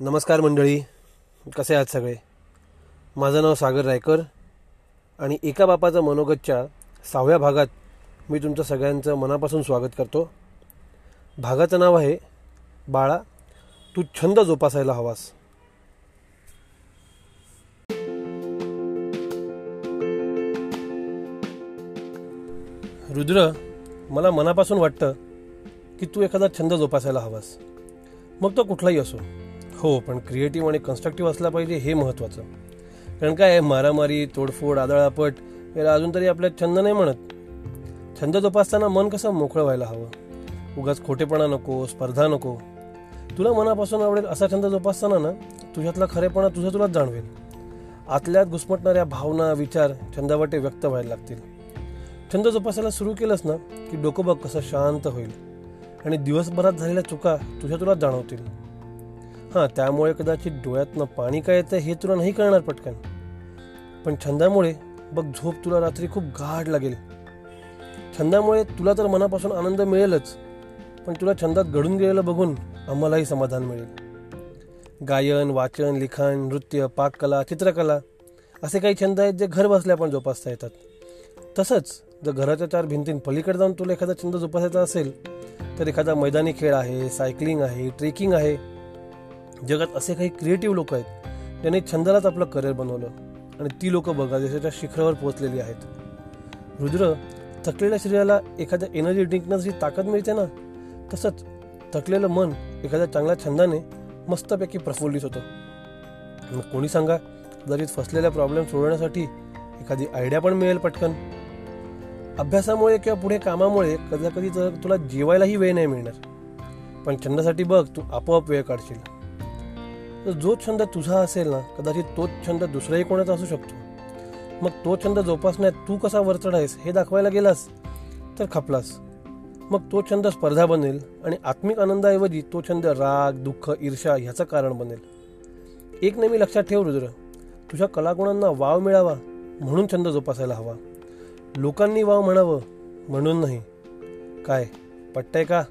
नमस्कार मंडळी. कसे आहात सगळे? माझं नाव सागर रायकर आणि एका बापाचा मनोगतच्या सहाव्या भागात मी तुमचं सगळ्यांचं मनापासून स्वागत करतो. भागाचं नाव आहे बाळा तू छंद जोपासायला हवास. रुद्र मला मनापासून वाटतं की तू एखादा छंद जोपासायला हवास. मग तो कुठलाही असो. हो पण क्रिएटिव्ह आणि कन्स्ट्रक्टिव्ह असला पाहिजे हे महत्त्वाचं. कारण काय आहे मारामारी तोडफोड आदळापट याला अजून तरी आपल्या छंद नाही म्हणत. छंद जोपासताना मन कसं मोकळं व्हायला हवं? उगाच खोटेपणा नको स्पर्धा नको. तुला मनापासून आवडेल असा छंद जोपासताना ना तुझ्यातला खरेपणा तुझं तुलाच जाणवेल. आतल्यात घुसमटणाऱ्या भावना विचार छंदावाटे व्यक्त व्हायला लागतील. छंद जोपासायला सुरू केलंस ना की डोकं बघ कसं शांत होईल. आणि दिवसभरात झालेल्या चुका तुझ्या तुला जाणवतील. हां त्यामुळे कदाचित डोळ्यातनं पाणी काय येतं हे तुला नाही कळणार पटकन. पण छंदामुळे बघ झोप तुला रात्री खूप गाढ लागेल. छंदामुळे तुला तर मनापासून आनंद मिळेलच पण तुला छंदात घडून गेलेलं बघून आम्हालाही समाधान मिळेल. गायन वाचन लिखाण नृत्य पाककला चित्रकला असे काही छंद आहेत जे घर बसल्या पण जोपासता येतात. तसंच जर घराच्या चार भिंतीन पलीकडे जाऊन तुला एखादा छंद जोपासायचा असेल तर एखादा मैदानी खेळ आहे सायकलिंग आहे ट्रेकिंग आहे. जगात असे काही क्रिएटिव्ह लोक आहेत ज्यांनी छंदालाच आपलं करिअर बनवलं आणि ती लोकं बघा देशाच्या शिखरावर पोहोचलेली आहेत. रुद्र थकलेल्या शरीराला एखाद्या एनर्जी ड्रिंकनं जशी ताकद मिळते ना? तसंच थकलेलं मन एखाद्या चांगल्या छंदाने मस्तपैकी प्रफुल्लित होतं. मग कोणी सांगा जरी फसलेल्या प्रॉब्लेम सोडवण्यासाठी एखादी आयडिया पण मिळेल पटकन? अभ्यासामुळे किंवा पुढे कामामुळे कधी कधी तुला जेवायलाही वेळ नाही मिळणार. पण छंदासाठी बघ तू आपोआप वेळ काढशील. तर जो छंद तुझा असेल ना कदाचित तोच छंद दुसराही कोणाचा असू शकतो. मग तो छंद जोपासण्यात तू कसा वरचढ आहेस हे दाखवायला गेलास तर खपलास. मग तो छंद स्पर्धा बनेल आणि आत्मिक आनंदाऐवजी तो छंद राग दुःख ईर्षा ह्याचं कारण बनेल. एक नेहमी लक्षात ठेव रुद्र. तुझ्या कलागुणांना वाव मिळावा म्हणून छंद जोपासायला हवा. लोकांनी वाव म्हणावं म्हणून नाही. काय? पटतंय का?